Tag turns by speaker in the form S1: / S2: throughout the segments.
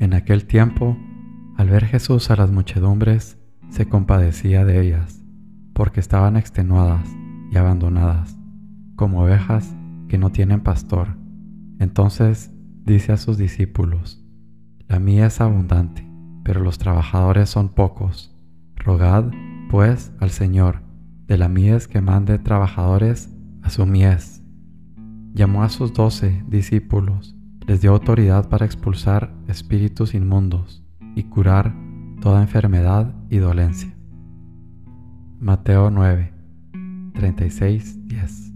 S1: En aquel tiempo, al ver Jesús a las muchedumbres, se compadecía de ellas, porque estaban extenuadas y abandonadas, como ovejas que no tienen pastor. Entonces dice a sus discípulos, La mía es abundante, pero los trabajadores son pocos. Rogad, pues, al Señor, de la mies que mande trabajadores a su mies. Llamó a sus doce discípulos, les dio autoridad para expulsar espíritus inmundos y curar toda enfermedad y dolencia. Mateo 9, 36, 10.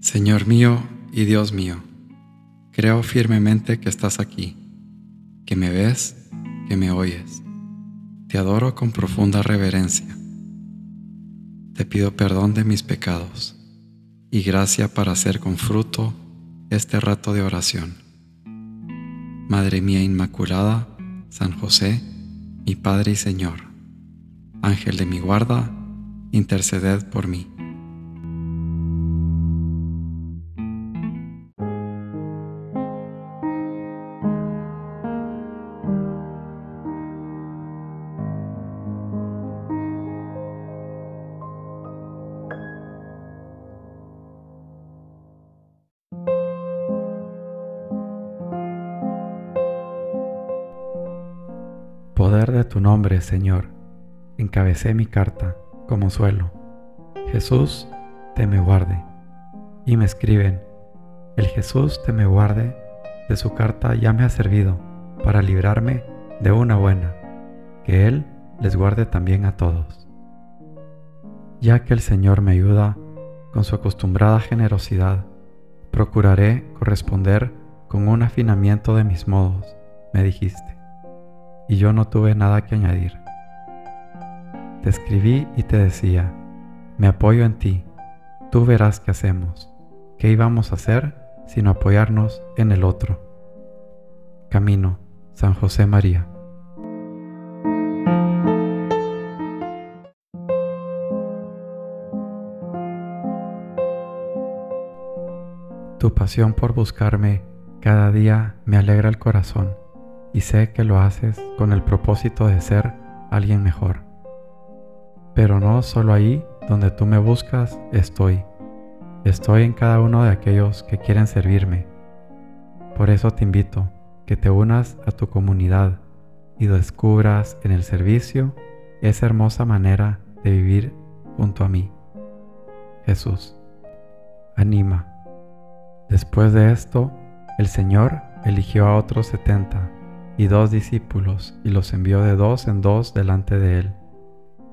S2: Señor mío y Dios mío, creo firmemente que estás aquí, que me ves, que me oyes. Te adoro con profunda reverencia. Te pido perdón de mis pecados y gracia para hacer con fruto este rato de oración. Madre mía Inmaculada, San José, mi Padre y Señor, Ángel de mi guarda, interceded por mí.
S1: Poder de tu nombre, Señor, encabecé mi carta como suelo. Jesús, te me guarde. Y me escriben, el Jesús te me guarde de su carta ya me ha servido para librarme de una buena, que Él les guarde también a todos. Ya que el Señor me ayuda con su acostumbrada generosidad, procuraré corresponder con un afinamiento de mis modos, me dijiste y yo no tuve nada que añadir. Te escribí y te decía, me apoyo en ti, tú verás qué hacemos, qué íbamos a hacer sino apoyarnos en el otro. Camino, San José María. Tu pasión por buscarme cada día me alegra el corazón y sé que lo haces con el propósito de ser alguien mejor. Pero no solo ahí donde tú me buscas estoy. Estoy en cada uno de aquellos que quieren servirme. Por eso te invito que te unas a tu comunidad y descubras en el servicio esa hermosa manera de vivir junto a mí. Jesús, anima. Después de esto, el Señor eligió a otros setenta y dos discípulos y los envió de dos en dos delante de él,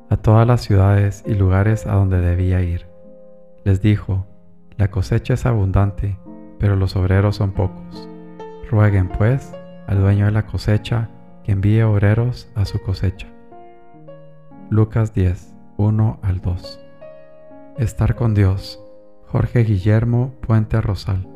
S1: a todas las ciudades y lugares a donde debía ir. Les dijo, la cosecha es abundante, pero los obreros son pocos. Rueguen, pues, al dueño de la cosecha que envíe obreros a su cosecha. Lucas 10, 1 al 2. Estar con Dios. Jorge Guillermo Puente Rosal.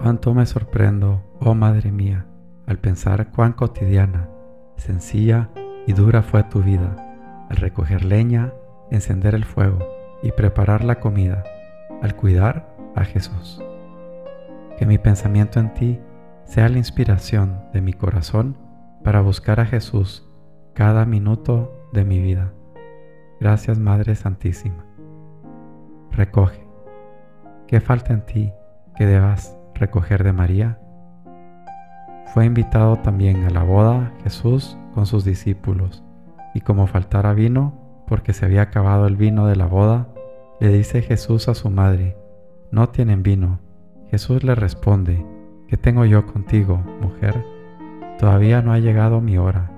S1: Cuánto me sorprendo, oh Madre mía, al pensar cuán cotidiana, sencilla y dura fue tu vida, al recoger leña, encender el fuego y preparar la comida, al cuidar a Jesús. Que mi pensamiento en ti sea la inspiración de mi corazón para buscar a Jesús cada minuto de mi vida. Gracias Madre Santísima. Recoge. ¿Qué falta en ti que debas recoger de María. Fue invitado también a la boda Jesús con sus discípulos, y como faltara vino, porque se había acabado el vino de la boda, le dice Jesús a su madre, no tienen vino. Jesús le responde, ¿qué tengo yo contigo, mujer? Todavía no ha llegado mi hora.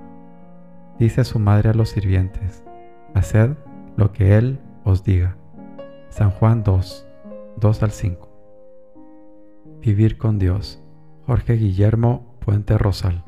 S1: Dice su madre a los sirvientes, haced lo que Él os diga. San Juan 2, 2 al 5. Vivir con Dios. Jorge Guillermo Puente Rosal.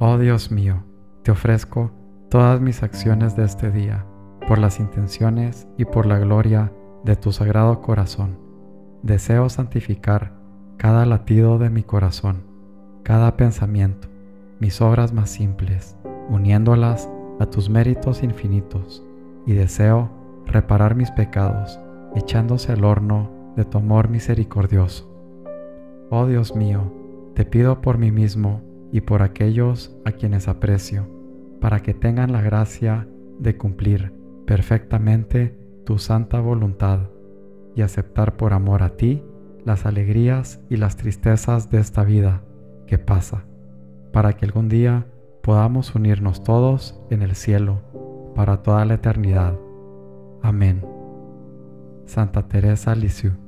S1: Oh Dios mío, te ofrezco todas mis acciones de este día, por las intenciones y por la gloria de tu sagrado corazón. Deseo santificar cada latido de mi corazón, cada pensamiento, mis obras más simples, uniéndolas a tus méritos infinitos, y deseo reparar mis pecados, echándose al horno de tu amor misericordioso. Oh Dios mío, te pido por mí mismo y por aquellos a quienes aprecio, para que tengan la gracia de cumplir perfectamente tu santa voluntad y aceptar por amor a ti las alegrías y las tristezas de esta vida que pasa, para que algún día podamos unirnos todos en el cielo para toda la eternidad. Amén. Santa Teresa Lisieux